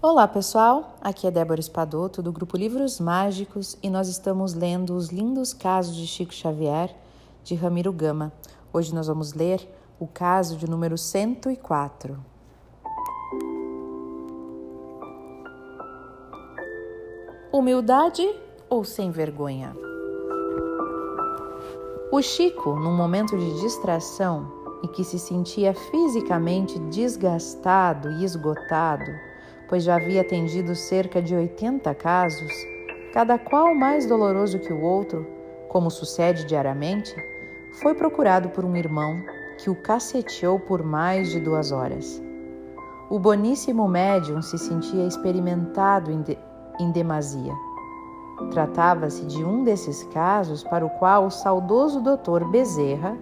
Olá pessoal, aqui é Débora Espadoto do grupo Livros Mágicos e nós estamos lendo os lindos casos de Chico Xavier de Ramiro Gama. Hoje nós vamos ler o caso de número 104. Humildade ou sem vergonha? O Chico, num momento de distração e que se sentia fisicamente desgastado e esgotado, pois já havia atendido cerca de 80 casos, cada qual mais doloroso que o outro, como sucede diariamente, foi procurado por um irmão que o caceteou por mais de duas horas. O boníssimo médium se sentia experimentado em, de, em demasia. Tratava-se de um desses casos para o qual o saudoso doutor Bezerra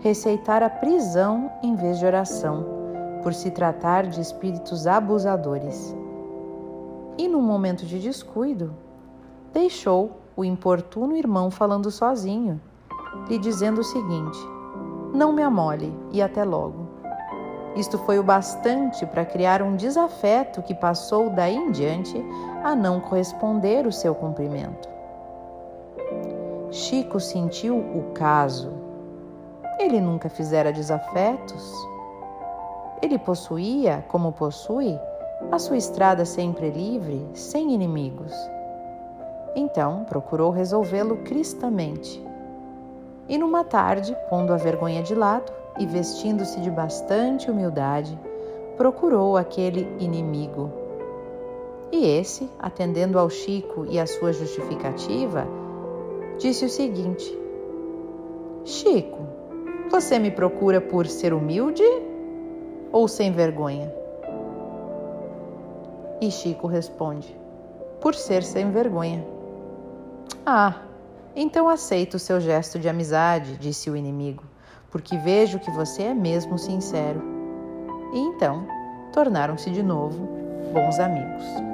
receitara prisão em vez de oração por se tratar de espíritos abusadores. E num momento de descuido, deixou o importuno irmão falando sozinho, lhe dizendo o seguinte: Não me amole e até logo. Isto foi o bastante para criar um desafeto que passou daí em diante a não corresponder o seu cumprimento. Chico sentiu o caso. Ele nunca fizera desafetos. Ele possuía, como possui, a sua estrada sempre livre, sem inimigos. Então procurou resolvê-lo cristamente. E numa tarde, pondo a vergonha de lado e vestindo-se de bastante humildade, procurou aquele inimigo. E esse, atendendo ao Chico e à sua justificativa, disse o seguinte: Chico, você me procura por ser humilde ou sem vergonha? E Chico responde: Por ser sem vergonha. Ah, então aceito o seu gesto de amizade, disse o inimigo, porque vejo que você é mesmo sincero. E então tornaram-se de novo bons amigos.